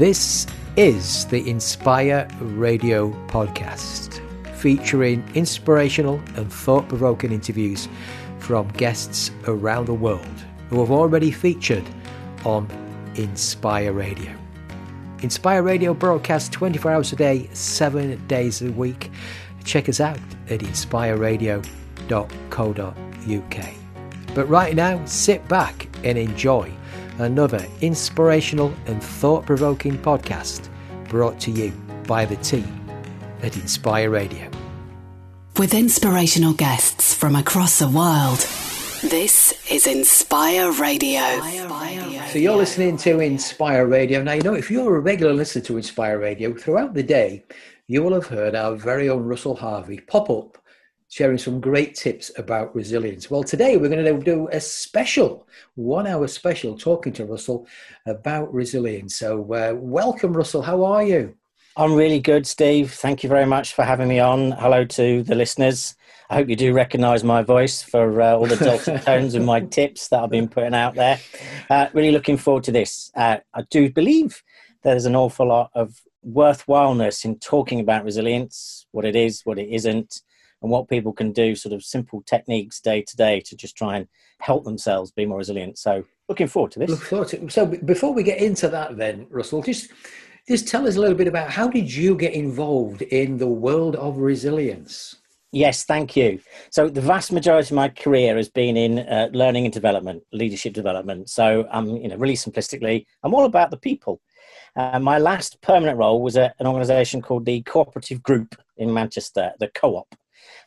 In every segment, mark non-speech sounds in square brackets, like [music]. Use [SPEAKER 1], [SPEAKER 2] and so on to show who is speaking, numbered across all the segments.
[SPEAKER 1] This is the Inspire Radio podcast, featuring inspirational and thought provoking interviews from guests around the world who have already featured on Inspire Radio. Inspire Radio broadcasts 24 hours a day, 7 days a week. Check us out at inspireradio.co.uk. But right now, sit back and enjoy another inspirational and thought provoking podcast brought to you by the team at Inspire Radio.
[SPEAKER 2] With inspirational guests from across the world, this is Inspire Radio.
[SPEAKER 1] So you're listening to Inspire Radio. Now, you know, if you're a regular listener to Inspire Radio, throughout the day, you will have heard our very own Russell Harvey pop up sharing some great tips about resilience. Well, today we're going to do a special, one hour special, talking to Russell about resilience. So, uh, welcome, Russell. How are you?
[SPEAKER 3] I'm really good, Steve. Thank you very much for having me on. Hello to the listeners. I hope you do recognise my voice for uh, all the dulcet [laughs] tones and my tips that I've been putting out there. Uh, really looking forward to this. Uh, I do believe there's an awful lot of worthwhileness in talking about resilience, what it is, what it isn't, and what people can do, sort of simple techniques day to day to just try and help themselves be more resilient. So, looking forward to this.
[SPEAKER 1] Look forward to So, before we get into that, then Russell, just just tell us a little bit about how did you get involved in the world of resilience?
[SPEAKER 3] Yes, thank you. So the vast majority of my career has been in uh, learning and development, leadership development. So I'm, um, you know, really simplistically, I'm all about the people. Uh, my last permanent role was at an organisation called the Cooperative Group in Manchester, the Co-op.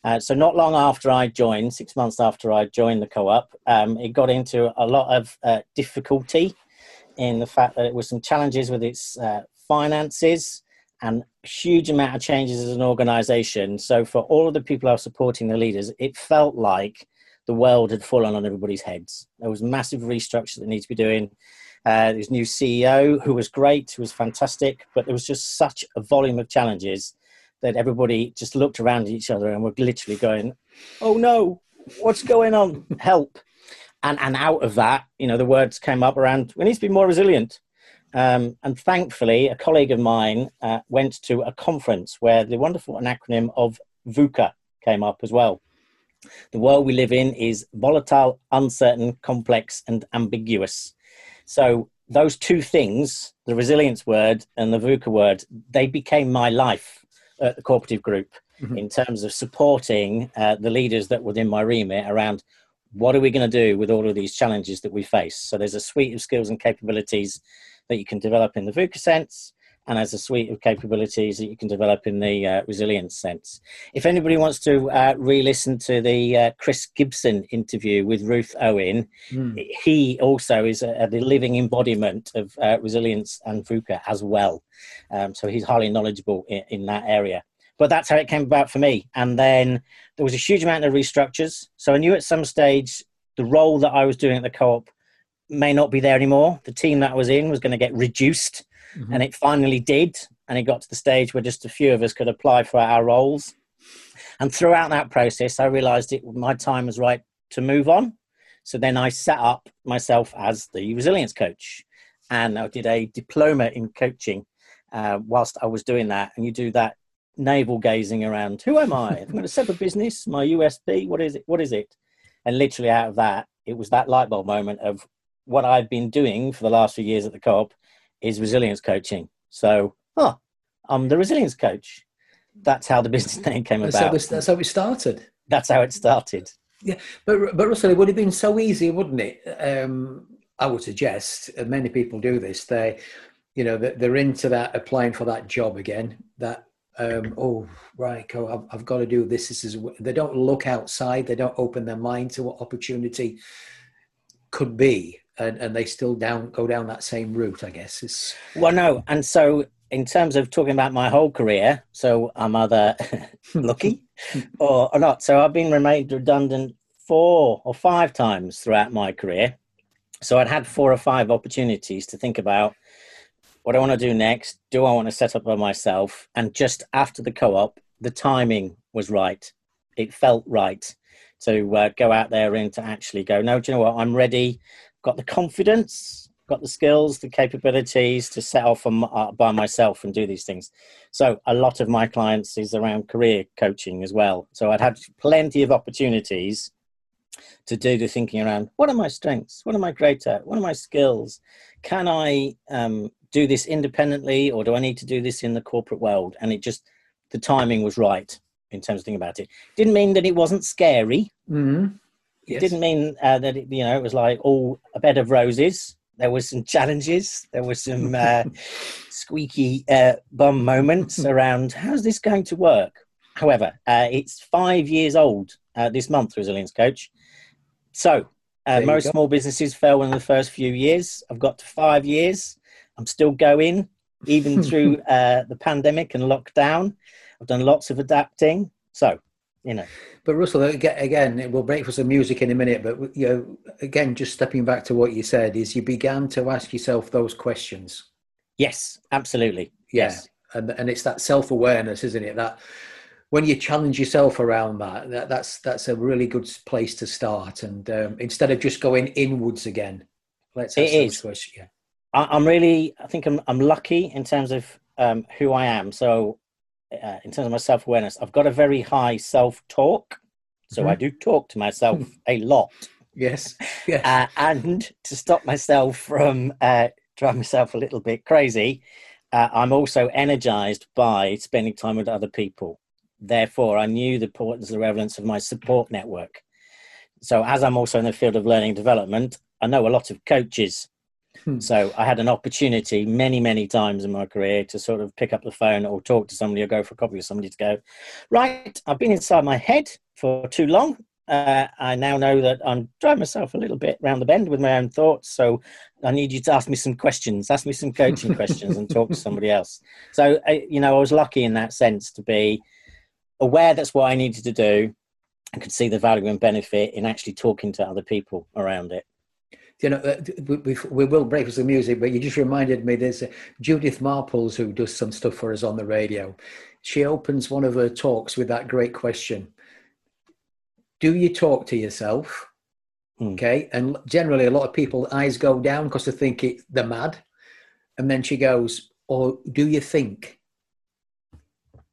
[SPEAKER 3] Uh, so not long after I joined, six months after I joined the co-op, um, it got into a lot of uh, difficulty in the fact that it was some challenges with its uh, finances and a huge amount of changes as an organization. So for all of the people I was supporting the leaders, it felt like the world had fallen on everybody's heads. There was massive restructure that needed to be doing. Uh, this new CEO who was great, who was fantastic, but there was just such a volume of challenges that everybody just looked around at each other and were literally going, "Oh no, what's going on? Help!" And and out of that, you know, the words came up around, "We need to be more resilient." Um, and thankfully, a colleague of mine uh, went to a conference where the wonderful acronym of VUCA came up as well. The world we live in is volatile, uncertain, complex, and ambiguous. So those two things, the resilience word and the VUCA word, they became my life at the cooperative group mm-hmm. in terms of supporting uh, the leaders that within my remit around what are we going to do with all of these challenges that we face. So there's a suite of skills and capabilities that you can develop in the VUCA sense and as a suite of capabilities that you can develop in the uh, resilience sense. If anybody wants to uh, re-listen to the uh, Chris Gibson interview with Ruth Owen, mm. he also is a, a, the living embodiment of uh, resilience and VUCA as well. Um, so he's highly knowledgeable in, in, that area. But that's how it came about for me. And then there was a huge amount of restructures. So I knew at some stage the role that I was doing at the co-op may not be there anymore. The team that I was in was going to get reduced Mm-hmm. And it finally did. And it got to the stage where just a few of us could apply for our roles. And throughout that process, I realized it my time was right to move on. So then I set up myself as the resilience coach. And I did a diploma in coaching uh, whilst I was doing that. And you do that navel gazing around who am I? I'm going to set up a business, my USP, what is it? What is it? And literally out of that, it was that light bulb moment of what I've been doing for the last few years at the co-op is resilience coaching. So, oh, I'm the resilience coach. That's how the [laughs] business name came
[SPEAKER 1] about.
[SPEAKER 3] That's
[SPEAKER 1] how, that's how it started.
[SPEAKER 3] That's how it started.
[SPEAKER 1] Yeah, but but Russell, it would have been so easy, wouldn't it? Um, I would suggest, and many people do this. They, you know, they're into that applying for that job again. That um, oh right, oh, I've, I've got to do this. This is they don't look outside. They don't open their mind to what opportunity could be and, and they still down go down that same route i guess. It's
[SPEAKER 3] well no and so in terms of talking about my whole career so i'm either [laughs] lucky [laughs] or, or not. So i've been made redundant four or five times throughout my career. So i'd had four or five opportunities to think about what i want to do next do i want to set up by myself? And just after the co-op the timing was right. It felt right to uh, go out there and to actually go no do you know what? I'm ready got the confidence got the skills, the capabilities to set off on, uh, by myself and do these things. So a lot of my clients is around career coaching as well. So I'd had plenty of opportunities to do the thinking around what are my strengths, what am I great at, what are my skills, can I um, do this independently or do I need to do this in the corporate world? And it just the timing was right in terms of thinking about it. Didn't mean that it wasn't scary.
[SPEAKER 1] Mm-hmm.
[SPEAKER 3] Yes. It didn't mean uh, that it, you know it was like all a bed of roses. There was some challenges. There was some uh, [laughs] squeaky uh, bum moments [laughs] around how's this going to work. However, uh, it's five years old uh, this month, Resilience Coach. So uh, most small businesses fail in the first few years. I've got to five years. I'm still going, even [laughs] through the pandemic and lockdown. I've done lots of adapting. So, you know.
[SPEAKER 1] But Russell, again, we'll break for some music in a minute. But you know, again, just stepping back to what you said, is you began to ask yourself those questions.
[SPEAKER 3] Yes, absolutely.
[SPEAKER 1] Yeah.
[SPEAKER 3] Yes,
[SPEAKER 1] and and it's that self awareness, isn't it? That when you challenge yourself around that, that that's that's a really good place to start. And um, instead of just going inwards again, let's ask
[SPEAKER 3] it is.
[SPEAKER 1] questions. Yeah.
[SPEAKER 3] I'm really, I think I'm, I'm lucky in terms of um, who I am. So uh, in terms of my self awareness, I've got a very high self talk. So mm-hmm. I do talk to myself [laughs] a lot.
[SPEAKER 1] Yes. [laughs] yes.
[SPEAKER 3] Uh, and to stop myself from uh, driving myself a little bit crazy, uh, I'm also energized by spending time with other people. Therefore, I knew the importance and the relevance of my support network. So, as I'm also in the field of learning and development, I know a lot of coaches Hmm. So I had an opportunity many, many times in my career to sort of pick up the phone or talk to somebody or go for a coffee with somebody to go, right, I've been inside my head for too long. Uh, I now know that I'm driving myself a little bit round the bend with my own thoughts. So I need you to ask me some questions, ask me some coaching [laughs] questions, and talk to somebody else. So, I, you know, I was lucky in that sense to be aware that's what I needed to do and could see the value and benefit in actually talking to other people around it
[SPEAKER 1] you know, uh, we, we will break with some music, but you just reminded me there's Judith Marples who does some stuff for us on the radio. She opens one of her talks with that great question Do you talk to yourself? Mm. Okay. And generally, a lot of people, eyes go down because they think it, they're mad. And then she goes, Or do you think?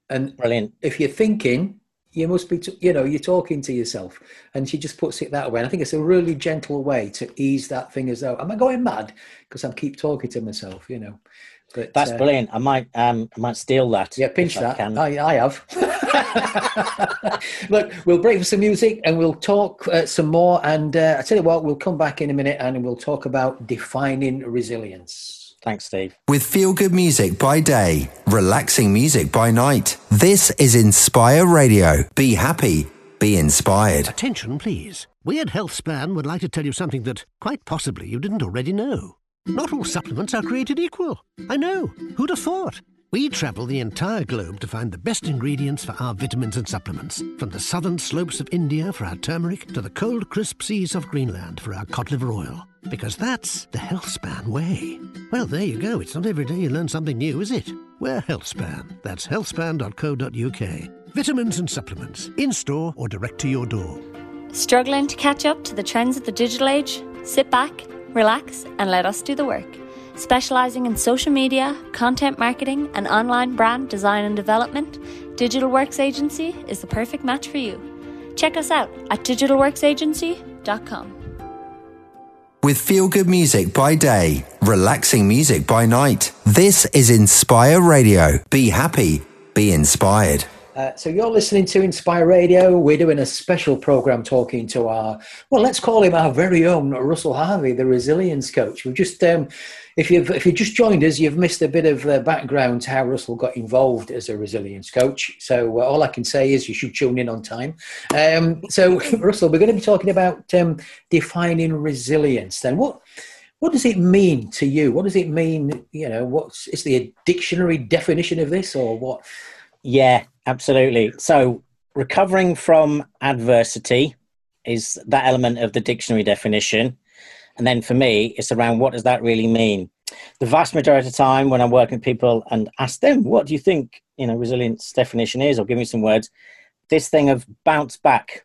[SPEAKER 1] And
[SPEAKER 3] Brilliant.
[SPEAKER 1] if you're thinking, you must be, t- you know, you're talking to yourself. And she just puts it that way. And I think it's a really gentle way to ease that thing as though, am I going mad? Because I keep talking to myself, you know.
[SPEAKER 3] But, That's uh, brilliant. I might, um, I might steal that.
[SPEAKER 1] Yeah, pinch that. I, I, I, have. [laughs] Look, we'll break for some music and we'll talk uh, some more. And uh, I tell you what, we'll come back in a minute and we'll talk about defining resilience.
[SPEAKER 3] Thanks, Steve.
[SPEAKER 4] With feel good music by day, relaxing music by night. This is Inspire Radio. Be happy, be inspired.
[SPEAKER 5] Attention, please. We at HealthSpan would like to tell you something that quite possibly you didn't already know. Not all supplements are created equal. I know. Who'd have thought? We travel the entire globe to find the best ingredients for our vitamins and supplements. From the southern slopes of India for our turmeric to the cold, crisp seas of Greenland for our cod liver oil. Because that's the HealthSpan way. Well, there you go. It's not every day you learn something new, is it? We're HealthSpan. That's healthspan.co.uk. Vitamins and supplements, in store or direct to your door.
[SPEAKER 6] Struggling to catch up to the trends of the digital age? Sit back, relax, and let us do the work. Specializing in social media, content marketing, and online brand design and development, Digital Works Agency is the perfect match for you. Check us out at digitalworksagency.com.
[SPEAKER 4] With feel good music by day, relaxing music by night. This is Inspire Radio. Be happy, be inspired.
[SPEAKER 1] Uh, so you're listening to Inspire Radio. We're doing a special program talking to our, well, let's call him our very own Russell Harvey, the resilience coach. We've just, um, if you've if you just joined us, you've missed a bit of uh, background to how Russell got involved as a resilience coach. So uh, all I can say is you should tune in on time. Um, so [laughs] Russell, we're going to be talking about um, defining resilience. Then what? What does it mean to you? What does it mean? You know, what's is the dictionary definition of this, or what?
[SPEAKER 3] Yeah, absolutely. So, recovering from adversity is that element of the dictionary definition. And then for me, it's around what does that really mean? The vast majority of the time when I'm working with people and ask them, what do you think, you know, resilience definition is, or give me some words, this thing of bounce back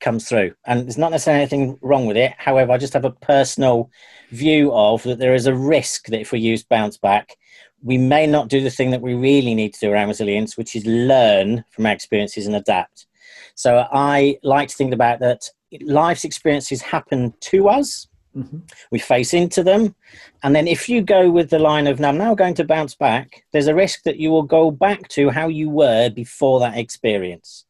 [SPEAKER 3] comes through. And there's not necessarily anything wrong with it. However, I just have a personal view of that there is a risk that if we use bounce back, we may not do the thing that we really need to do around resilience, which is learn from our experiences and adapt. So I like to think about that life's experiences happen to us. Mm-hmm. We face into them. And then if you go with the line of, now I'm now going to bounce back, there's a risk that you will go back to how you were before that experience.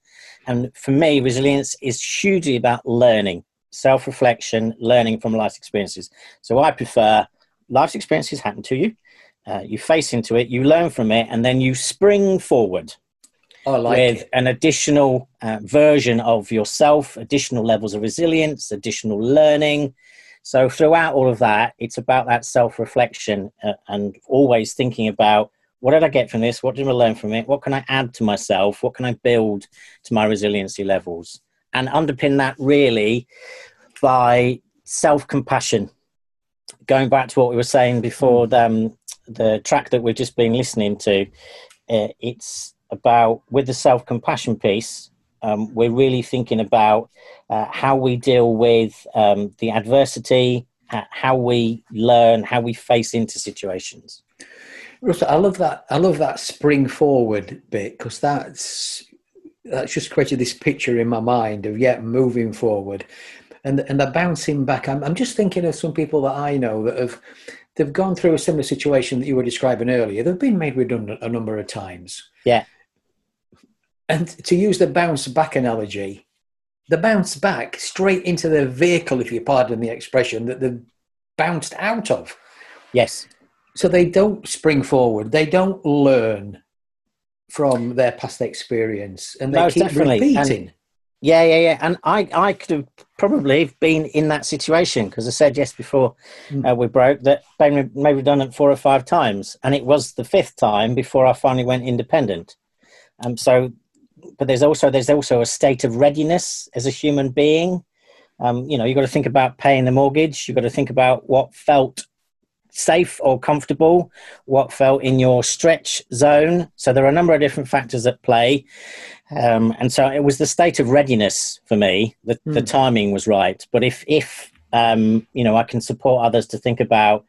[SPEAKER 3] And for me, resilience is hugely about learning, self reflection, learning from life's experiences. So I prefer life's experiences happen to you. Uh, you face into it, you learn from it, and then you spring forward
[SPEAKER 1] like
[SPEAKER 3] with
[SPEAKER 1] it.
[SPEAKER 3] an additional uh, version of yourself, additional levels of resilience, additional learning. So, throughout all of that, it's about that self reflection uh, and always thinking about what did I get from this? What did I learn from it? What can I add to myself? What can I build to my resiliency levels? And underpin that really by self compassion. Going back to what we were saying before, the, um, the track that we've just been listening to, uh, it's about with the self compassion piece. Um, we're really thinking about uh, how we deal with um, the adversity, how we learn, how we face into situations.
[SPEAKER 1] Russell, I love that. I love that spring forward bit because that's that's just created this picture in my mind of yeah, moving forward, and and the bouncing back. I'm I'm just thinking of some people that I know that have they've gone through a similar situation that you were describing earlier. They've been made redundant a number of times.
[SPEAKER 3] Yeah.
[SPEAKER 1] And to use the bounce back analogy, the bounce back straight into the vehicle, if you pardon the expression, that they've bounced out of.
[SPEAKER 3] Yes.
[SPEAKER 1] So they don't spring forward. They don't learn from their past experience, and they
[SPEAKER 3] No,
[SPEAKER 1] keep
[SPEAKER 3] definitely.
[SPEAKER 1] repeating.
[SPEAKER 3] And- Yeah, yeah, yeah. And I, I could have probably been in that situation because I said yes before uh, we broke that been made redundant four or five times, and it was the fifth time before I finally went independent. Um, so, but there's also there's also a state of readiness as a human being. Um, you know, you've got to think about paying the mortgage. You've got to think about what felt safe or comfortable, what felt in your stretch zone. So there are a number of different factors at play. Um, and so it was the state of readiness for me. The, the timing was right. But if, if um, you know, I can support others to think about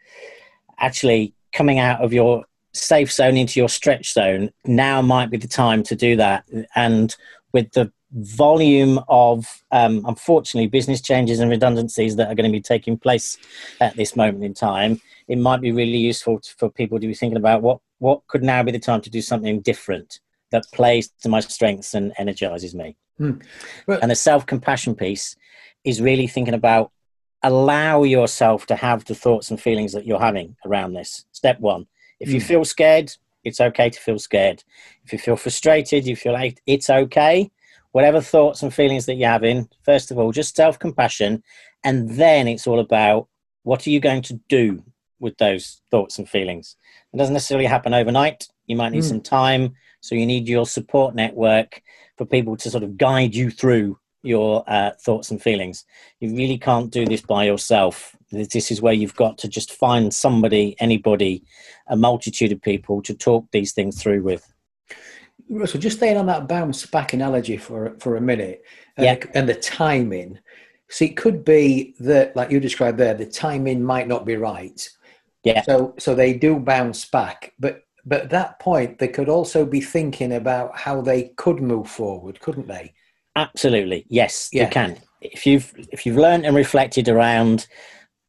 [SPEAKER 3] actually coming out of your safe zone into your stretch zone, now might be the time to do that. And with the volume of, um, unfortunately, business changes and redundancies that are going to be taking place at this moment in time, it might be really useful to, for people to be thinking about what, what could now be the time to do something different that plays to my strengths and energizes me.
[SPEAKER 1] Well-
[SPEAKER 3] And the self compassion piece is really thinking about allow yourself to have the thoughts and feelings that you're having around this. Step one. If you feel scared, it's okay to feel scared. If you feel frustrated, you feel like it's okay. Whatever thoughts and feelings that you're having, first of all, just self compassion. And then it's all about what are you going to do with those thoughts and feelings? It doesn't necessarily happen overnight. You might need some time. So you need your support network for people to sort of guide you through your uh, thoughts and feelings. You really can't do this by yourself. This is where you've got to just find somebody, anybody, a multitude of people to talk these things through with.
[SPEAKER 1] Russell, just staying on that bounce back analogy for for a minute, and,
[SPEAKER 3] Yeah.
[SPEAKER 1] the, and the timing. See, it could be that, like you described there, the timing might not be right.
[SPEAKER 3] Yeah.
[SPEAKER 1] So, so they do bounce back, but but at that point, they could also be thinking about how they could move forward, couldn't they?
[SPEAKER 3] Absolutely, yes,
[SPEAKER 1] Yeah.
[SPEAKER 3] you can. If you've if you've learned and reflected around,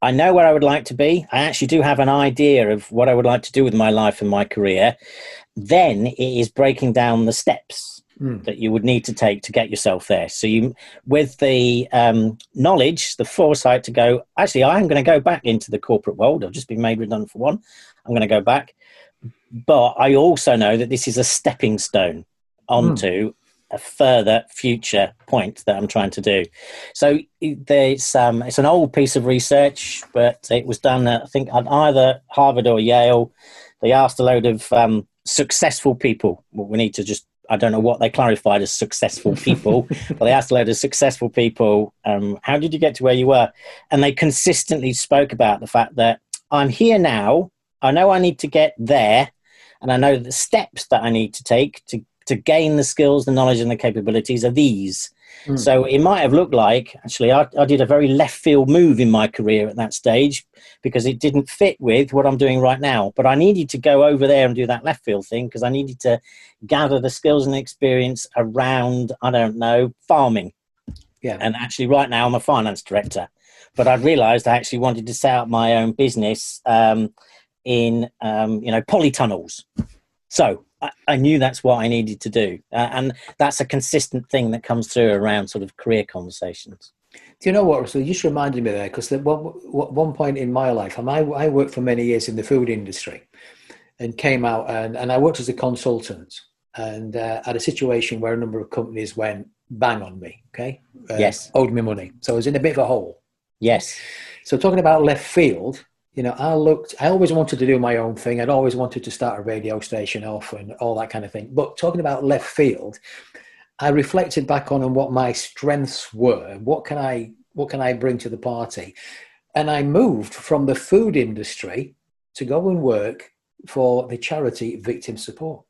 [SPEAKER 3] I know where I would like to be. I actually do have an idea of what I would like to do with my life and my career. Then it is breaking down the steps that you would need to take to get yourself there. So you, with the um, knowledge, the foresight to go. Actually, I am going to go back into the corporate world. I've just been made redundant for one. I'm going to go back, but I also know that this is a stepping stone onto a further future point that I'm trying to do. So there's um, it's an old piece of research, but it was done at, I think at either Harvard or Yale. They asked a load of um, successful people. Well, we need to just I don't know what they clarified as successful people, [laughs] but they asked a load of successful people, um, how did you get to where you were? And they consistently spoke about the fact that I'm here now. I know I need to get there, and I know the steps that I need to take to to gain the skills, the knowledge, and the capabilities are these. Mm. So it might have looked like, actually, I, I, did a very left field move in my career at that stage because it didn't fit with what I'm doing right now. But I needed to go over there and do that left field thing because I needed to gather the skills and experience around, I don't know, farming.
[SPEAKER 1] Yeah.
[SPEAKER 3] And actually, right now, I'm a finance director. But I'd realized I actually wanted to set up my own business um, in, um, you know, polytunnels. So I, I, knew that's what I needed to do. Uh, and that's a consistent thing that comes through around sort of career conversations.
[SPEAKER 1] Do you know what, Russell? You just reminded me there because at one, one point in my life, I, I worked for many years in the food industry and came out and, and I worked as a consultant and uh, had a situation where a number of companies went bang on me, okay?
[SPEAKER 3] Uh, yes.
[SPEAKER 1] Owed me money. So I was in a bit of a hole.
[SPEAKER 3] Yes.
[SPEAKER 1] So talking about left field, you know, I looked, I always wanted to do my own thing. I'd always wanted to start a radio station off and all that kind of thing. But talking about left field, I reflected back on, on what my strengths were. What can I, what can I bring to the party? And I moved from the food industry to go and work for the charity Victim Support.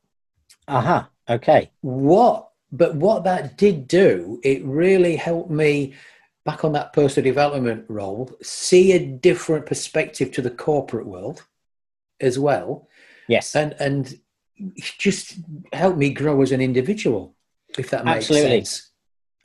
[SPEAKER 3] Aha. Uh-huh. Okay.
[SPEAKER 1] What, but what that did do, it really helped me back on that personal development role, see a different perspective to the corporate world as well.
[SPEAKER 3] Yes.
[SPEAKER 1] And and just help me grow as an individual, if that makes
[SPEAKER 3] Absolutely.
[SPEAKER 1] sense.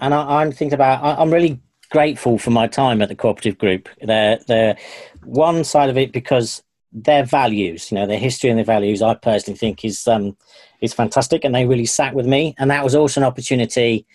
[SPEAKER 3] And I, am thinking about I, I'm really grateful for my time at the cooperative group. They're, they're one side of it because their values, you know, their history and their values, I personally think is um, is fantastic, and they really sat with me. And that was also an opportunity.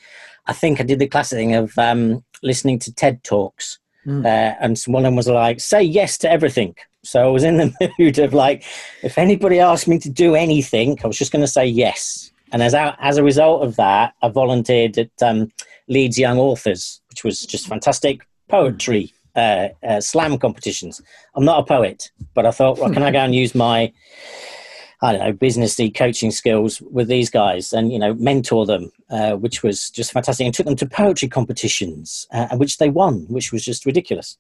[SPEAKER 3] I think I did the classic thing of um, listening to TED talks, mm. uh, and one of them was like, "Say yes to everything." So I was in the [laughs] mood of like, if anybody asked me to do anything, I was just going to say yes. And as a, as a result of that, I volunteered at um, Leeds Young Authors, which was just fantastic poetry uh, uh, slam competitions. I'm not a poet, but I thought, well, can I [laughs] go and use my I don't know, businessy coaching skills with these guys and, you know, mentor them, uh, which was just fantastic. And took them to poetry competitions, uh, which they won, which was just ridiculous.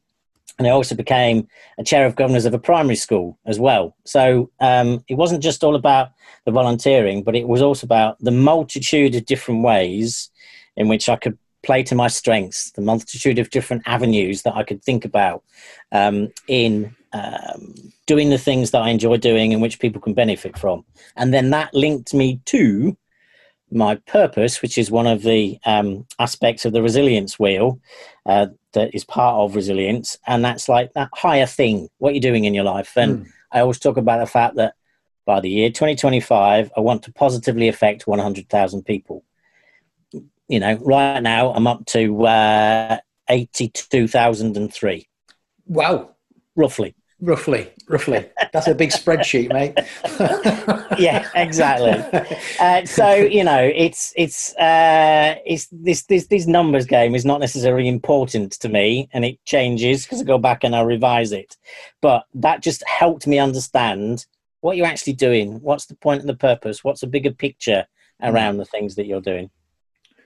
[SPEAKER 3] And I also became a chair of governors of a primary school as well. So um, it wasn't just all about the volunteering, but it was also about the multitude of different ways in which I could play to my strengths, the multitude of different avenues that I could think about um, in um, doing the things that I enjoy doing and which people can benefit from. And then that linked me to my purpose, which is one of the um, aspects of the resilience wheel uh, that is part of resilience. And that's like that higher thing, what you're doing in your life. And mm. I always talk about the fact that by the year 2025, I want to positively affect 100,000 people. You know, right now I'm up to uh, 82,003.
[SPEAKER 1] Wow.
[SPEAKER 3] Roughly.
[SPEAKER 1] Roughly, roughly. That's a big spreadsheet, mate. [laughs]
[SPEAKER 3] yeah, exactly. Uh, so you know, it's it's uh, it's this this this numbers game is not necessarily important to me, and it changes because I go back and I revise it. But that just helped me understand what you're actually doing. What's the point and the purpose? What's a bigger picture around mm. the things that you're doing?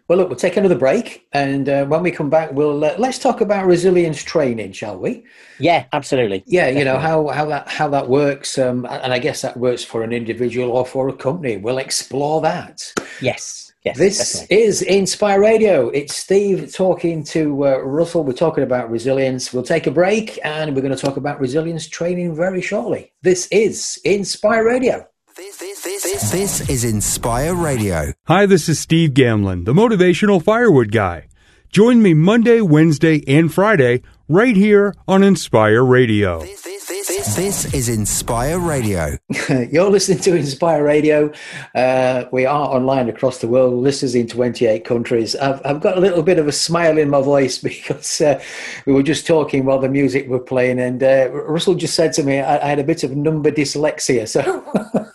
[SPEAKER 1] Well, look, we'll take another break, and uh, when we come back, we'll uh, let's talk about resilience training, shall we?
[SPEAKER 3] Yeah, absolutely.
[SPEAKER 1] Yeah, Definitely. you know how how that how that works, um, and I guess that works for an individual or for a company. We'll explore that.
[SPEAKER 3] Yes. Yes,
[SPEAKER 1] this definitely. is Inspire Radio. It's Steve talking to uh, Russell. We're talking about resilience. We'll take a break and we're going to talk about resilience training very shortly. This is Inspire Radio.
[SPEAKER 4] This, this, this, this is Inspire Radio.
[SPEAKER 7] Hi, this is Steve Gamlin, the motivational firewood guy. Join me Monday, Wednesday, and Friday right here on Inspire Radio. This,
[SPEAKER 4] this is Inspire Radio. [laughs]
[SPEAKER 1] You're listening to Inspire Radio. Uh, we are online across the world, listeners in 28 countries. I've, I've, got a little bit of a smile in my voice [laughs] because uh, we were just talking while the music were playing, and uh, Russell just said to me, I, I had a bit of number dyslexia. So [laughs]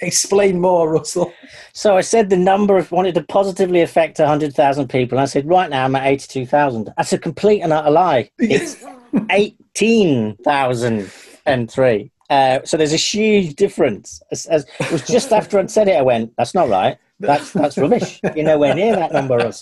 [SPEAKER 1] explain more, Russell.
[SPEAKER 3] So I said the number of wanted to positively affect 100,000 people. And I said, right now I'm at 82,000. That's a complete and utter lie. It's 18,003. Uh, so there's a huge difference. As, as, it was just after I'd said it, I went, "That's not right. That's that's rubbish. You're nowhere near that number."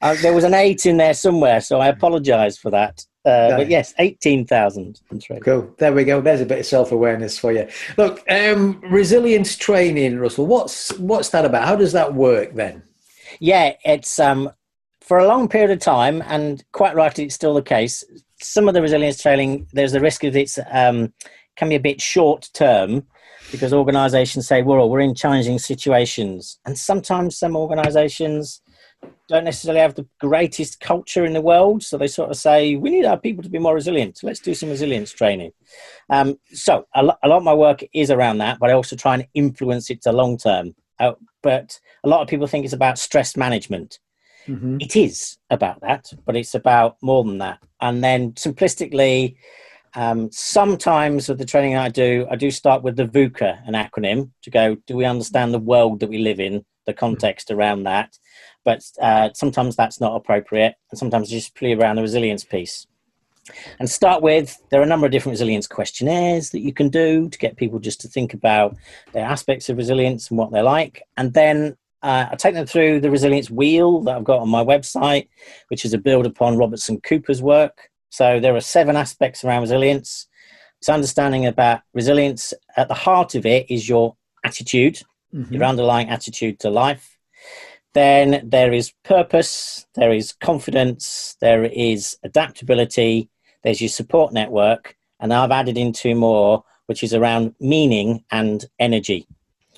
[SPEAKER 3] Uh, there was an eight in there somewhere, so I apologise for that. Uh, but yes, eighteen thousand.
[SPEAKER 1] Cool. There we go. There's a bit of self awareness for you. Look, um, resilience training, Russell. What's what's that about? How does that work then?
[SPEAKER 3] Yeah, it's um, for a long period of time, and quite rightly, it's still the case. Some of the resilience training, there's a risk of it's um, can be a bit short term because organisations say, "Well, we're in challenging situations," and sometimes some organisations don't necessarily have the greatest culture in the world, so they sort of say, "We need our people to be more resilient. So let's do some resilience training." Um, so a, lo- a lot of my work is around that, but I also try and influence it to long term. Uh, but a lot of people think it's about stress management.
[SPEAKER 1] Mm-hmm.
[SPEAKER 3] It is about that, but it's about more than that. And then simplistically, um, sometimes with the training I do, I do start with the VUCA, an acronym, to go, do we understand the world that we live in, the context around that? But uh, sometimes that's not appropriate, and sometimes just play around the resilience piece. And start with, there are a number of different resilience questionnaires that you can do to get people just to think about their aspects of resilience and what they're like. And then uh, I take them through the resilience wheel that I've got on my website, which is a build upon Robertson Cooper's work. So there are seven aspects around resilience. It's understanding about resilience. At the heart of it is your attitude,
[SPEAKER 1] Mm-hmm.
[SPEAKER 3] your underlying attitude to life. Then there is purpose, there is confidence, there is adaptability, there's your support network, and I've added in two more, which is around meaning and energy.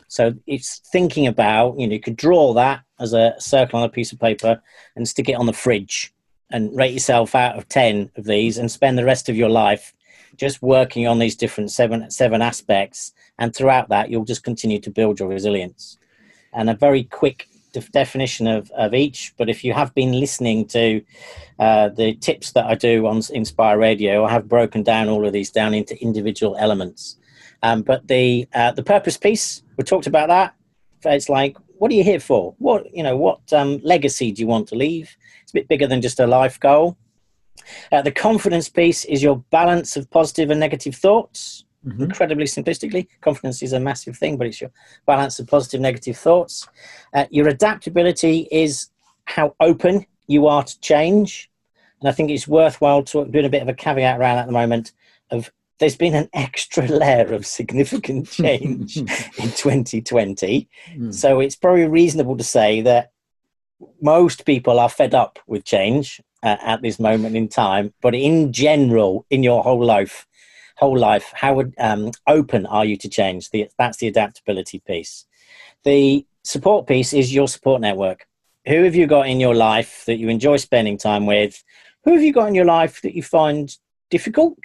[SPEAKER 3] So it's thinking about, you know, you could draw that as a circle on a piece of paper and stick it on the fridge and rate yourself out of 10 of these and spend the rest of your life just working on these different seven seven aspects and throughout that you'll just continue to build your resilience and a very quick def- definition of, of each but if you have been listening to uh, the tips that i do on inspire radio i have broken down all of these down into individual elements. Um, but the uh, the purpose piece we talked about that. It's like what are you here for? What you know what um, legacy do you want to leave? It's a bit bigger than just a life goal. Uh, the confidence piece is your balance of positive and negative thoughts.
[SPEAKER 1] Mhm.
[SPEAKER 3] Incredibly simplistically, confidence is a massive thing, but it's your balance of positive, negative thoughts. Uh, your adaptability is how open you are to change. And I think it's worthwhile to, doing a bit of a caveat around at the moment of there's been an [laughs] extra layer of significant [laughs] change in 2020.
[SPEAKER 1] Mm.
[SPEAKER 3] So it's probably reasonable to say that most people are fed up with change uh, at this moment in time. But in general, in your whole life, whole life, how would, um, open are you to change? The, that's the adaptability piece. The support piece is your support network. Who have you got in your life that you enjoy spending time with? Who have you got in your life that you find difficult,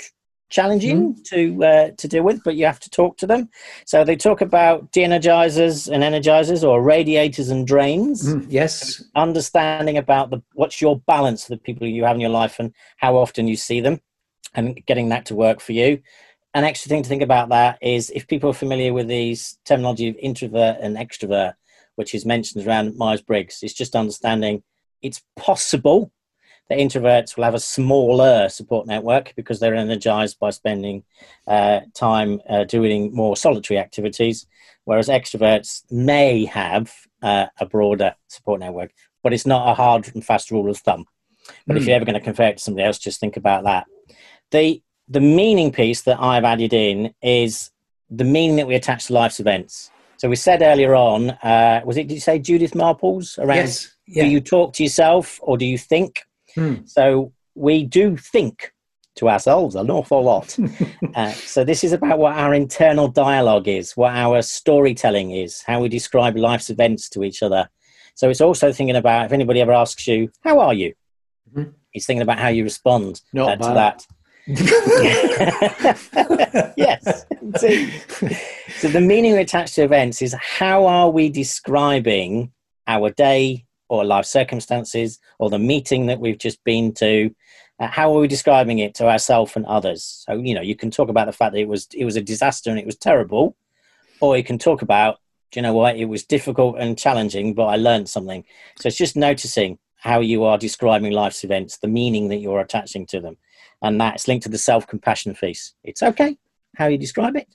[SPEAKER 3] challenging to uh, to deal with, but you have to talk to them? So they talk about de-energizers and energizers, or radiators and drains
[SPEAKER 1] Mm, yes.
[SPEAKER 3] understanding about the what's your balance of the people you have in your life and how often you see them and getting that to work for you. An extra thing to think about that is if people are familiar with these terminology of introvert and extrovert which is mentioned around myers-briggs it's just understanding it's possible that introverts will have a smaller support network because they're energized by spending uh, time uh, doing more solitary activities whereas extroverts may have uh, a broader support network but it's not a hard and fast rule of thumb. But if
[SPEAKER 1] Mm.
[SPEAKER 3] you're ever going to compare it to somebody else just think about that the the meaning piece that i've added in is the meaning that we attach to life's events so we said earlier on uh, was it did you say judith marples around
[SPEAKER 1] Yes. Yeah.
[SPEAKER 3] do you talk to yourself or do you think
[SPEAKER 1] Hmm.
[SPEAKER 3] so we do think to ourselves an awful lot. [laughs] uh, so this is about what our internal dialogue is, what our storytelling is, how we describe life's events to each other. So it's also thinking about if anybody ever asks you, "How are you?"
[SPEAKER 1] Mhm.
[SPEAKER 3] It's thinking about how you respond uh, to that. [laughs] yes. indeed. So the meaning we attach to events is how are we describing our day or life circumstances or the meeting that we've just been to? Uh, how are we describing it to ourselves and others? So you know, you can talk about the fact that it was it was a disaster and it was terrible, or you can talk about, do you know what, it was difficult and challenging, but I learned something. So it's just noticing how you are describing life's events, the meaning that you're attaching to them, and that's linked to the self-compassion piece. It's okay how you describe it,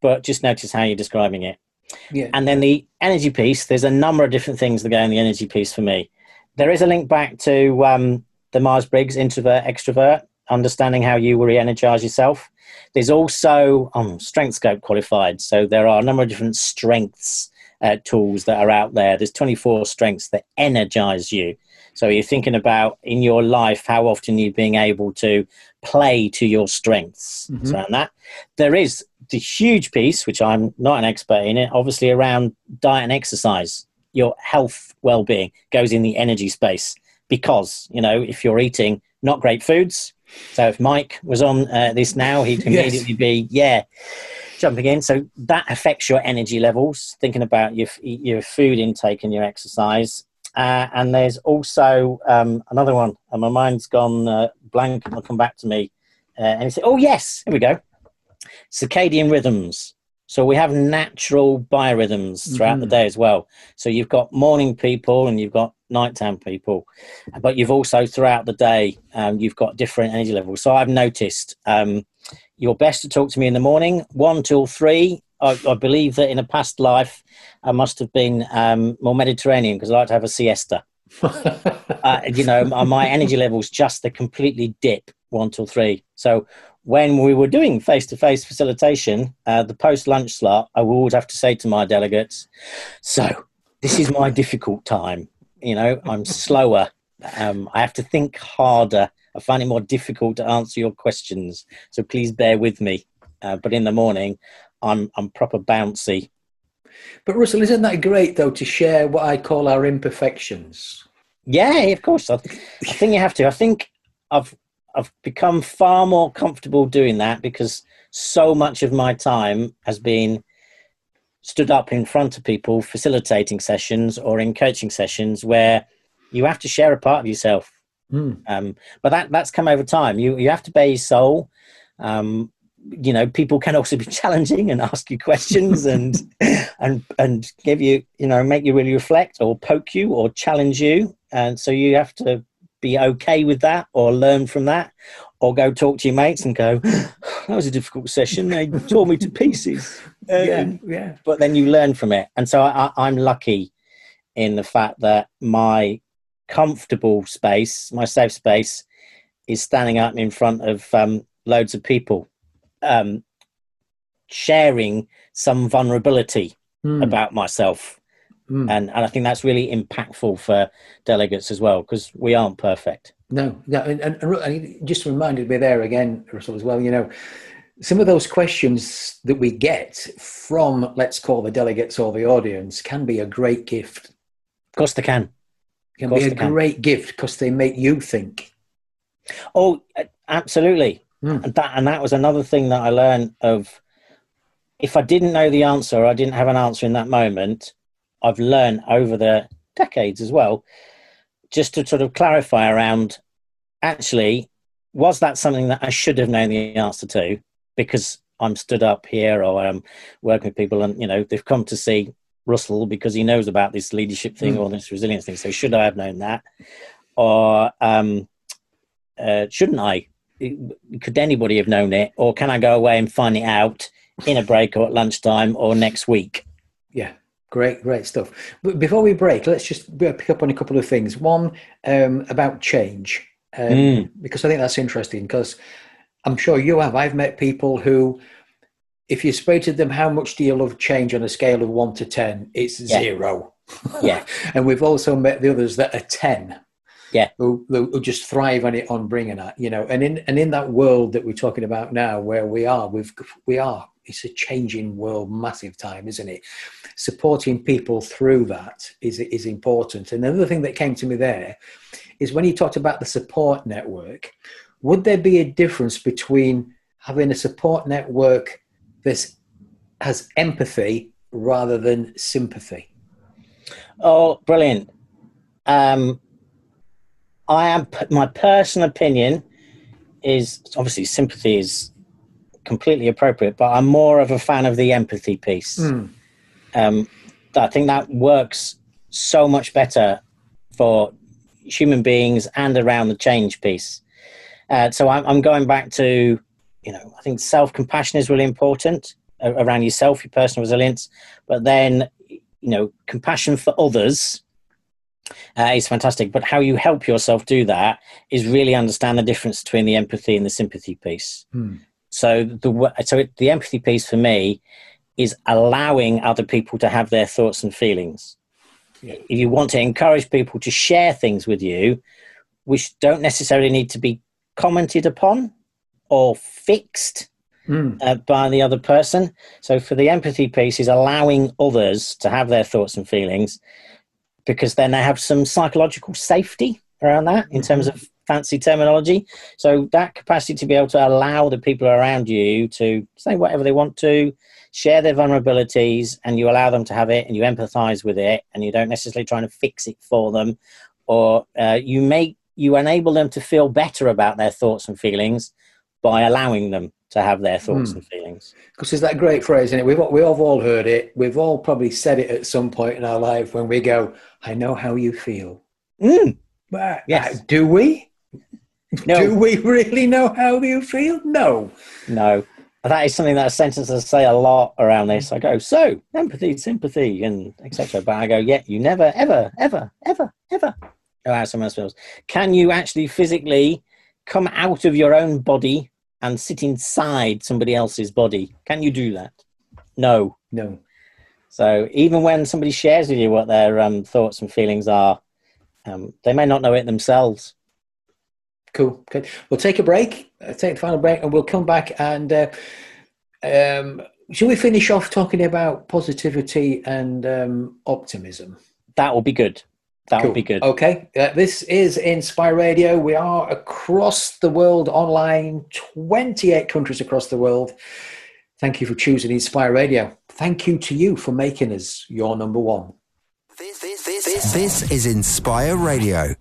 [SPEAKER 3] but just notice how you're describing it.
[SPEAKER 1] yeah.
[SPEAKER 3] And then the energy piece, there's a number of different things that go in the energy piece for me. There is a link back to um, the Myers Briggs introvert, extrovert, understanding how you re energize yourself. There's also um, Strengthscope qualified. So there are a number of different strengths uh, tools that are out there. There's 24 strengths that energize you. So you're thinking about in your life how often you're being able to play to your strengths.
[SPEAKER 1] Mhm.
[SPEAKER 3] So and that there is the huge piece, which I'm not an expert in it, obviously around diet and exercise. Your health well-being goes in the energy space because you know if you're eating not great foods. So if Mike was on uh, this now, he'd [laughs]
[SPEAKER 1] Yes.
[SPEAKER 3] immediately be yeah jumping in. So that affects your energy levels. Thinking about your your food intake and your exercise. Uh, and there's also um, another one, and my mind's gone uh, blank. and It'll come back to me. Uh, and he said, "Oh yes, here we go. Circadian rhythms. So we have natural biorhythms throughout the
[SPEAKER 1] Mhm.
[SPEAKER 3] day as well. So you've got morning people and you've got nighttime people, but you've also throughout the day um, you've got different energy levels. So I've noticed um, you're best to talk to me in the morning, one till three. I, I believe that in a past life I must have been um, more Mediterranean because I like to have a siesta. [laughs] Uh, you know, my, my energy levels just they completely dip one till three. So when we were doing face-to-face facilitation, uh, the post-lunch slot, I would have to say to my delegates, "So this is my difficult time. You know, I'm slower. Um, I have to think harder. I find it more difficult to answer your questions. So please bear with me. Uh, but in the morning, I'm I'm proper bouncy.
[SPEAKER 1] but Russell, isn't that great though to share what I call our imperfections?
[SPEAKER 3] Yeah, of course. I, I think you have to. I think I've I've become far more comfortable doing that because so much of my time has been stood up in front of people facilitating sessions or in coaching sessions where you have to share a part of yourself.
[SPEAKER 1] Hmm.
[SPEAKER 3] Um, but that that's come over time. You you have to bare your soul. Um, you know, people can also be [laughs] challenging and ask you questions [laughs] and and and give you you know make you really reflect or poke you or challenge you. And so you have to be okay with that or learn from that or go talk to your mates and go that was a difficult session they tore me to pieces [laughs] Um,
[SPEAKER 1] yeah, yeah.
[SPEAKER 3] but then you learn from it. And so I, I'm lucky in the fact that my comfortable space, my safe space, is standing up in front of um, loads of people, um, sharing some vulnerability
[SPEAKER 1] Hmm,
[SPEAKER 3] about myself.
[SPEAKER 1] hmm.
[SPEAKER 3] And, and I think that's really impactful for delegates as well, because we aren't perfect.
[SPEAKER 1] No, no, and, and, and just reminded me there again, Russell, as well. You know, some of those questions that we get from, let's call the delegates or the audience, can be a great gift.
[SPEAKER 3] Of course, they can.
[SPEAKER 1] Can be a
[SPEAKER 3] can.
[SPEAKER 1] great gift because they make you think.
[SPEAKER 3] Oh, absolutely.
[SPEAKER 1] Mm.
[SPEAKER 3] And that and that was another thing that I learned of if I didn't know the answer or I didn't have an answer in that moment, I've learned over the decades as well, just to sort of clarify around actually, was that something that I should have known the answer to? Because I'm stood up here or I'm working with people and you know, they've come to see Russell because he knows about this leadership thing
[SPEAKER 1] Mm.
[SPEAKER 3] or this resilience thing. So should I have known that? Or um uh, shouldn't I? Could anybody have known it, or can I go away and find it out in a break or at lunchtime or next week?
[SPEAKER 1] Yeah, great, great stuff. But before we break, let's just pick up on a couple of things. One um, about change, um,
[SPEAKER 3] Mm.
[SPEAKER 1] because I think that's interesting. Because I'm sure you have. I've met people who, if you spoke to them, how much do you love change on a scale of one to ten? It's
[SPEAKER 3] Yeah.
[SPEAKER 1] zero.
[SPEAKER 3] Yeah. [laughs]
[SPEAKER 1] and we've also met the others that are ten.
[SPEAKER 3] Yeah.
[SPEAKER 1] Who, who who just thrive on it on bringing that, you know, and in and in that world that we're talking about now, where we are, we've we are. It's a changing world, massive time, isn't it? Supporting people through that is is important. And another thing that came to me there is when you talked about the support network. Would there be a difference between having a support network that has empathy rather than sympathy?
[SPEAKER 3] Oh, brilliant! Um, I am. My personal opinion is obviously sympathy is completely appropriate, but I'm more of a fan of the empathy piece.
[SPEAKER 1] Hmm.
[SPEAKER 3] um, I think that works so much better for human beings and around the change piece. Uh, so I'm, I'm going back to, you know, I think self compassion is really important around yourself, your personal resilience, but then, you know, compassion for others uh, is fantastic. But how you help yourself do that is really understand the difference between the empathy and the sympathy piece.
[SPEAKER 1] Hmm.
[SPEAKER 3] So the so it, the empathy piece for me is allowing other people to have their thoughts and feelings.
[SPEAKER 1] Yeah.
[SPEAKER 3] if you want to encourage people to share things with you, which don't necessarily need to be commented upon or fixed
[SPEAKER 1] Mm.
[SPEAKER 3] uh, by the other person. So for the empathy piece is allowing others to have their thoughts and feelings because then they have some psychological safety around that in terms of fancy terminology. So that capacity to be able to allow the people around you to say whatever they want to, share their vulnerabilities, and you allow them to have it and you empathize with it and you don't necessarily try to fix it for them or uh, you make you enable them to feel better about their thoughts and feelings by allowing them to have their thoughts
[SPEAKER 1] Hmm.
[SPEAKER 3] and feelings.
[SPEAKER 1] Because there's that great phrase, and we've we've all heard it. We've all probably said it at some point in our life when we go, "I know how you feel."
[SPEAKER 3] Mm,
[SPEAKER 1] But
[SPEAKER 3] Yes.
[SPEAKER 1] uh, do we?
[SPEAKER 3] No.
[SPEAKER 1] Do we really know how you feel? No.
[SPEAKER 3] no, that is something that a sentence I say a lot around this. I go, so empathy, sympathy, and etc. But I go, yeah, you never, ever, ever, ever, ever know how someone else feels. Can you actually physically come out of your own body and sit inside somebody else's body? Can you do that? No.
[SPEAKER 1] No.
[SPEAKER 3] So even when somebody shares with you what their um, thoughts and feelings are, um, they may not know it themselves.
[SPEAKER 1] Cool. Good. We'll take a break. Uh, take the final break, and we'll come back. And uh, um, shall we finish off talking about positivity and um, optimism?
[SPEAKER 3] That will be good. That
[SPEAKER 1] Cool.
[SPEAKER 3] will be good.
[SPEAKER 1] Okay. Uh, this is Inspire Radio. We are across the world online, 28 countries across the world. Thank you for choosing Inspire Radio. Thank you to you for making us your number one.
[SPEAKER 4] This is Inspire Radio.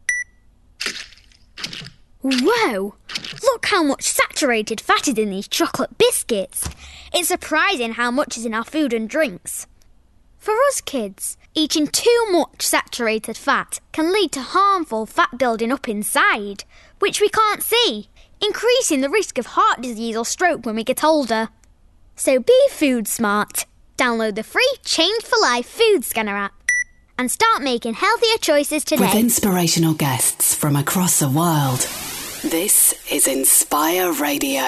[SPEAKER 8] Whoa! Look how much saturated fat is in these chocolate biscuits. It's surprising how much is in our food and drinks. For us kids, eating too much saturated fat can lead to harmful fat building up inside, which we can't see, increasing the risk of heart disease or stroke when we get older. So be food smart. Download the free Change4Life food scanner app and start making healthier choices today.
[SPEAKER 2] With inspirational guests from across the world. This is Inspire Radio.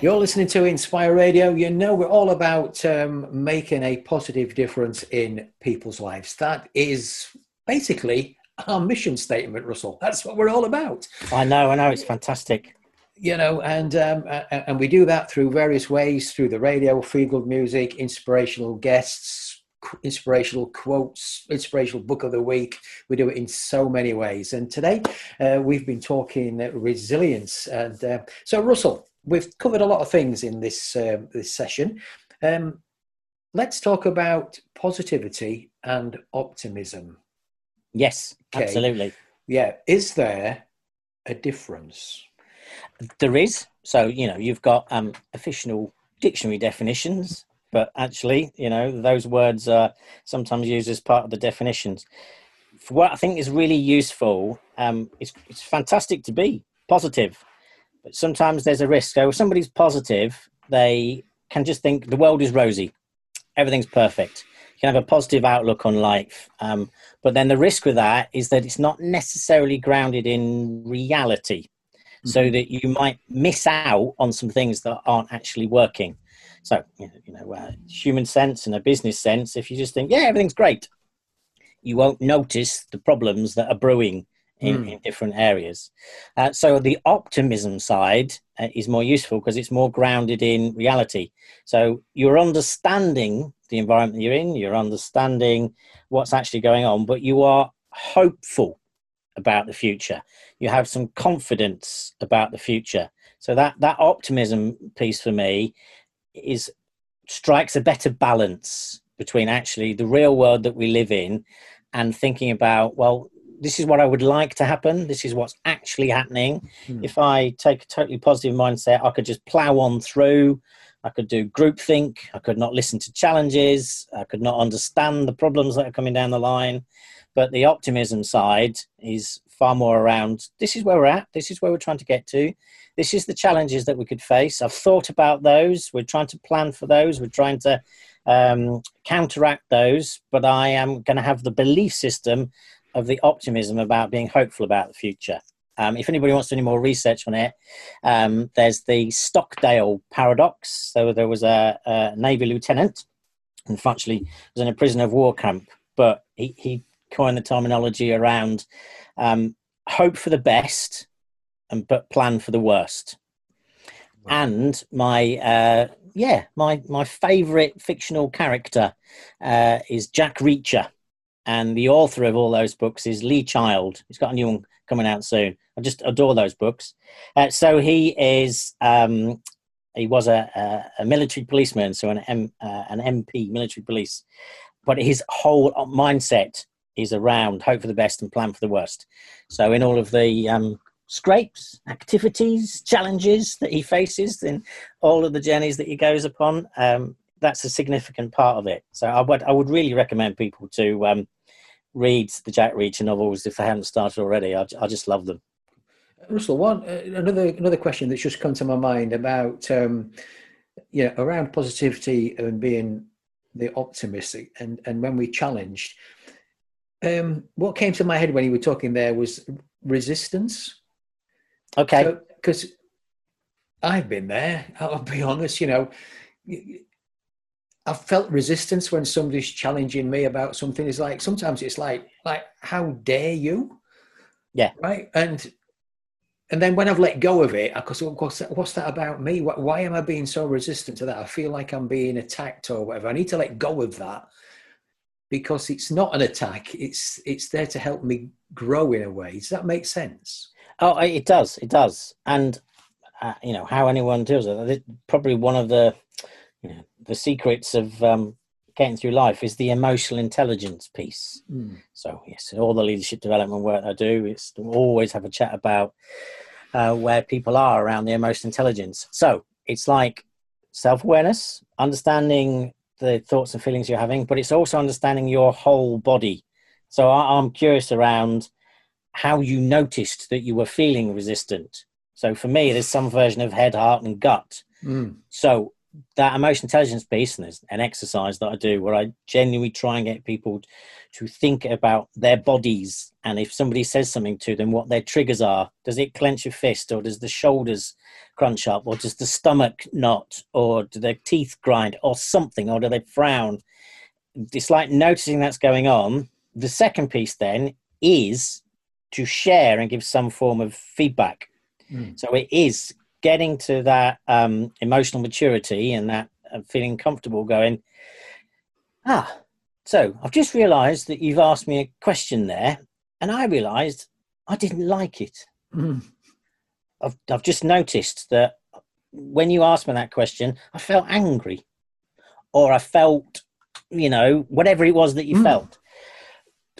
[SPEAKER 1] You're listening to Inspire Radio. You know, we're all about um, making a positive difference in people's lives. That is basically our mission statement, Russell. That's what we're all about.
[SPEAKER 3] I know, I know, it's fantastic.
[SPEAKER 1] You know, and um, a- a- and we do that through various ways through the radio, feel good music, inspirational guests, qu- inspirational quotes, inspirational book of the week. We do it in so many ways. And today uh, we've been talking uh, resilience. And uh, so, Russell, we've covered a lot of things in this um this session. Um, let's talk about positivity and optimism.
[SPEAKER 3] Yes,
[SPEAKER 1] Okay.
[SPEAKER 3] absolutely.
[SPEAKER 1] Yeah, is there a difference?
[SPEAKER 3] There is. So, you know, you've got um, official dictionary definitions, but actually, you know, those words are sometimes used as part of the definitions. For what I think is really useful, um, it's, it's fantastic to be positive, but sometimes there's a risk. So, if somebody's positive, they can just think the world is rosy, everything's perfect. You can have a positive outlook on life. Um, but then the risk with that is that it's not necessarily grounded in reality so that you might miss out on some things that aren't actually working. So, you know, uh, human sense and a business sense, if you just think, yeah, everything's great, you won't notice the problems that are brewing in, in different areas. Uh, so, the optimism side uh, is more useful because it's more grounded in reality. So, you're understanding the environment you're in, you're understanding what's actually going on, but you are hopeful about the future you have some confidence about the future so that that optimism piece for me is strikes a better balance between actually the real world that we live in and thinking about well this is what i would like to happen. This is what's actually happening. Hmm. If i take a totally positive mindset i could just plow on through. I could do groupthink. I could not listen to challenges. I could not understand the problems that are coming down the line. But the optimism side is far more around this is where we're at. This is where we're trying to get to. This is the challenges that we could face. I've thought about those. We're trying to plan for those. We're trying to um, counteract those. But i am going to have the belief system of the optimism about being hopeful about the future. Um, if anybody wants to do any more research on it um, there's the stockdale paradox. So there was a, a navy lieutenant and unfortunately was in a prisoner of war camp but he, he coined the terminology around um, hope for the best and but plan for the worst. And my uh, yeah, my my favourite fictional character uh, is Jack Reacher, and the author of all those books is Lee Child. He's got a new one coming out soon. I just adore those books. Uh, so he is um, he was a, a, a, military policeman, so an M, uh, an MP, military police, but his whole mindset is around hope for the best and plan for the worst. So in all of the um, scrapes, activities, challenges that he faces, in all of the journeys that he goes upon, um, that's a significant part of it. So I would I would really recommend people to um, read the Jack Reacher novels if they haven't started already. I, I just love them.
[SPEAKER 1] Russell, one uh, another another question that's just come to my mind about um, yeah around positivity and being the optimistic and and when we challenged. Um, what came to my head when you were talking there was resistance.
[SPEAKER 3] Okay.
[SPEAKER 1] Because so, I've been there. I'll be honest. You know, I've felt resistance when somebody's challenging me about something. It's like sometimes it's like like how dare you?
[SPEAKER 3] Yeah.
[SPEAKER 1] Right. And and then when I've let go of it, because what's that, what's that about me? Why am I being so resistant to that? I feel like I'm being attacked or whatever. I need to let go of that because it's not an attack. It's it's there to help me grow in a way. Does that make sense?
[SPEAKER 3] Oh, it does. It does. And uh, you know how anyone deals with it. Probably one of the you know the secrets of um, getting through life is the emotional intelligence piece. Mm. So yes, all the leadership development work I do is to always have a chat about uh, where people are around the emotional intelligence. So it's like self awareness, understanding the thoughts and feelings you're having, but it's also understanding your whole body. So I, I'm curious around how you noticed that you were feeling resistant. So for me, there's some version of head, heart, and gut. Mm. So that emotional intelligence piece, and there's an exercise that I do where I genuinely try and get people to think about their bodies and if somebody says something to them, what their triggers are. Does it clench a fist, or does the shoulders crunch up, or does the stomach knot, or do their teeth grind, or something, or do they frown? It's like noticing that's going on. The second piece then is to share and give some form of feedback. Mm. So it is getting to that um, emotional maturity and that uh, feeling comfortable going, ah, so I've just realized that you've asked me a question there, and I realized I didn't like it. Mm. I've, I've just noticed that when you asked me that question, I felt angry or I felt, you know, whatever it was that you mm. felt.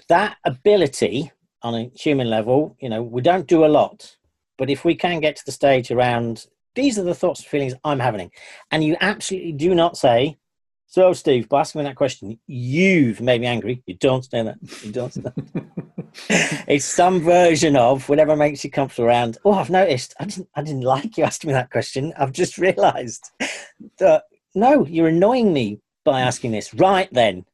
[SPEAKER 3] That ability on a human level, you know, we don't do a lot, but if we can get to the stage around these are the thoughts and feelings I'm having, and you absolutely do not say, "So, Steve, by asking me that question, you've made me angry." You don't say that. You don't say that. [laughs] it's some version of whatever makes you comfortable around. Oh, I've noticed. I didn't. I didn't like you asking me that question. I've just realised that no, you're annoying me by asking this. Right then,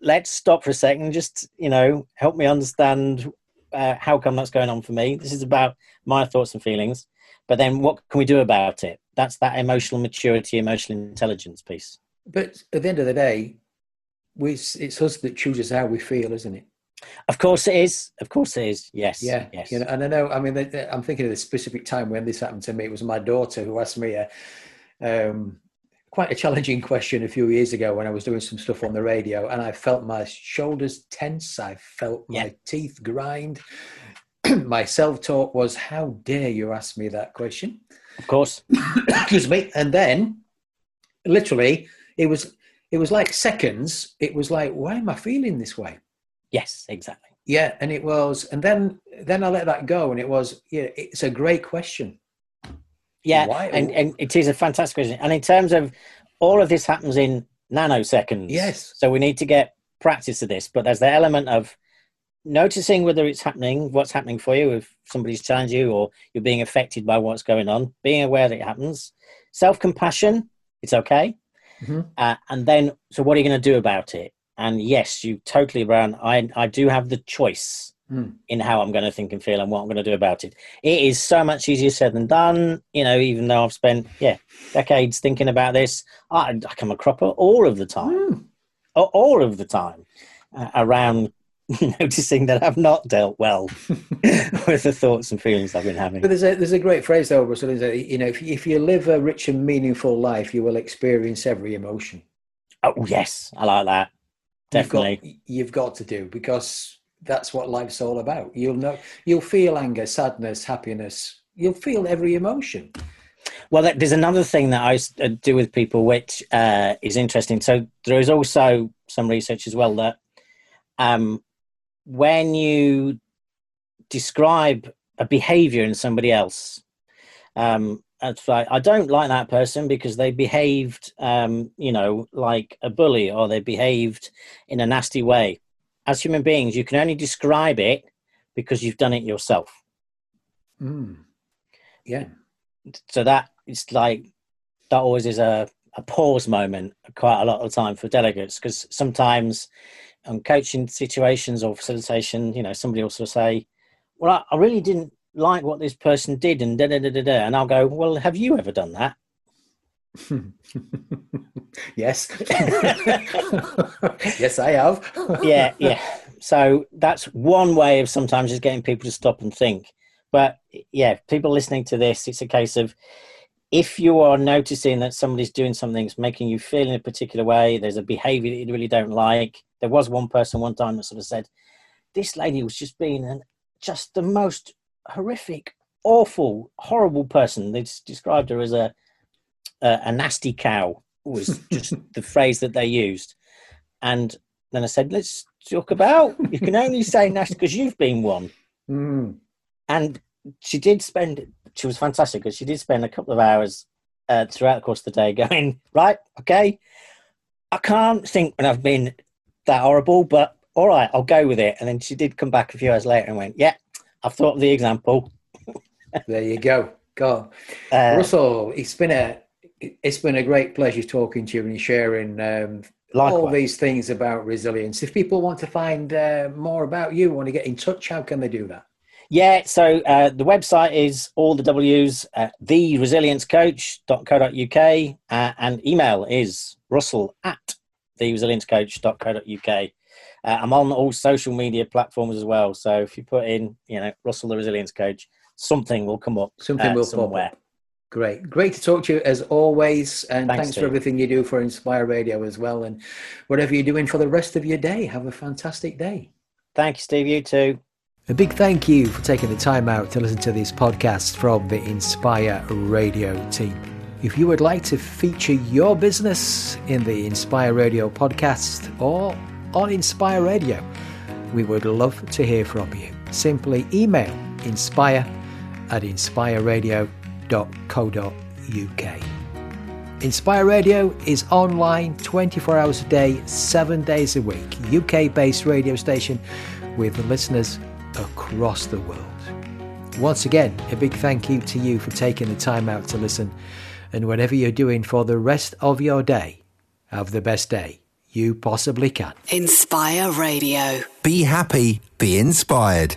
[SPEAKER 3] let's stop for a second. Just you know, help me understand uh, how come that's going on for me. This is about my thoughts and feelings. But then what can we do about it? That's that emotional maturity, emotional intelligence piece.
[SPEAKER 1] But at the end of the day, we, it's us that chooses how we feel, isn't it?
[SPEAKER 3] Of course it is. Of course it is. Yes.
[SPEAKER 1] Yeah.
[SPEAKER 3] Yes.
[SPEAKER 1] You know, and I know. I mean, I'm thinking of the specific time when this happened to me. It was my daughter who asked me a um, quite a challenging question a few years ago when I was doing some stuff on the radio, and I felt my shoulders tense. I felt my yeah. teeth grind. [clears throat] my self-talk was, "How dare you ask me that question?"
[SPEAKER 3] Of course. [coughs]
[SPEAKER 1] Excuse me. And then, literally, it was it was like seconds. It was like, "Why am I feeling this way?"
[SPEAKER 3] Yes, exactly.
[SPEAKER 1] Yeah, and it was, and then then I let that go, and it was, yeah, it's a great question.
[SPEAKER 3] Yeah, and, and it is a fantastic question. And in terms of all of this happens in nanoseconds.
[SPEAKER 1] Yes.
[SPEAKER 3] So we need to get practice of this. But there's the element of noticing whether it's happening, what's happening for you, if somebody's challenged you or you're being affected by what's going on, being aware that it happens. Self compassion, it's okay. Mm-hmm. Uh, and then, so what are you going to do about it? And yes, you totally, Brian. I I do have the choice mm. in how I'm going to think and feel and what I'm going to do about it. It is so much easier said than done. You know, even though I've spent yeah decades thinking about this, I, I come a cropper all of the time, mm. all of the time. uh, around [laughs] noticing that I've not dealt well [laughs] with the thoughts and feelings I've been having.
[SPEAKER 1] But there's a there's a great phrase though, Russell. Is that, you know, if if you live a rich and meaningful life, you will experience every emotion.
[SPEAKER 3] Oh yes, I like that. Definitely,
[SPEAKER 1] you've got, you've got to do because that's what life's all about. You'll know, you'll feel anger, sadness, happiness. You'll feel every emotion.
[SPEAKER 3] Well, there's another thing that I uh, do with people, which uh, is interesting. So there is also some research as well that um, when you describe a behavior in somebody else, um, like I don't like that person because they behaved, um, you know, like a bully or they behaved in a nasty way. As human beings, you can only describe it because you've done it yourself.
[SPEAKER 1] Mm. Yeah.
[SPEAKER 3] So that it's like that always is a, a pause moment quite a lot of the time for delegates because sometimes on coaching situations or facilitation, you know, somebody will sort of say, "Well, I, I really didn't like what this person did," and da da da da da, and I'll go, "Well, have you ever done that?" [laughs]
[SPEAKER 1] yes, [laughs] yes, I have.
[SPEAKER 3] yeah, yeah. So that's one way of sometimes just getting people to stop and think. But yeah, people listening to this, it's a case of if you are noticing that somebody's doing something that's making you feel in a particular way, there's a behavior that you really don't like. There was one person one time that sort of said, This lady was just being an, just the most horrific, awful, horrible person. They described her as a, a, a nasty cow, was just [laughs] the phrase that they used. And then I said, Let's talk about, you can only say nasty because you've been one.
[SPEAKER 1] Mm.
[SPEAKER 3] And she did spend she was fantastic because she did spend a couple of hours uh, throughout the course of the day [laughs] going right okay i can't think when i've been that horrible but all right i'll go with it and then she did come back a few hours later and went yeah i've thought of the example
[SPEAKER 1] there you go go uh, russell it's been a it's been a great pleasure talking to you and sharing um, all these things about resilience if people want to find uh, more about you want to get in touch how can they do that
[SPEAKER 3] yeah, so uh, the website is all the W's, uh, theresiliencecoach.co.uk, uh, and email is russell at theresiliencecoach.co.uk. Uh, I'm on all social media platforms as well, so if you put in, you know, Russell the Resilience Coach, something will come up.
[SPEAKER 1] Something uh, will somewhere. Pop up. Great. Great to talk to you as always. And thanks, thanks for everything you do for Inspire Radio as well. And whatever you're doing for the rest of your day, have a fantastic day.
[SPEAKER 3] Thank you, Steve. You too.
[SPEAKER 1] A big thank you for taking the time out to listen to this podcast from the Inspire Radio team. If you would like to feature your business in the Inspire Radio podcast or on Inspire Radio, we would love to hear from you. Simply email inspire at inspireradio.co.uk. Inspire Radio is online 24 hours a day, 7 days a week, UK based radio station with listeners across the world. Once again, a big thank you to you for taking the time out to listen. And whatever you're doing for the rest of your day, have the best day you possibly can.
[SPEAKER 2] Inspire Radio.
[SPEAKER 4] Be happy, be inspired.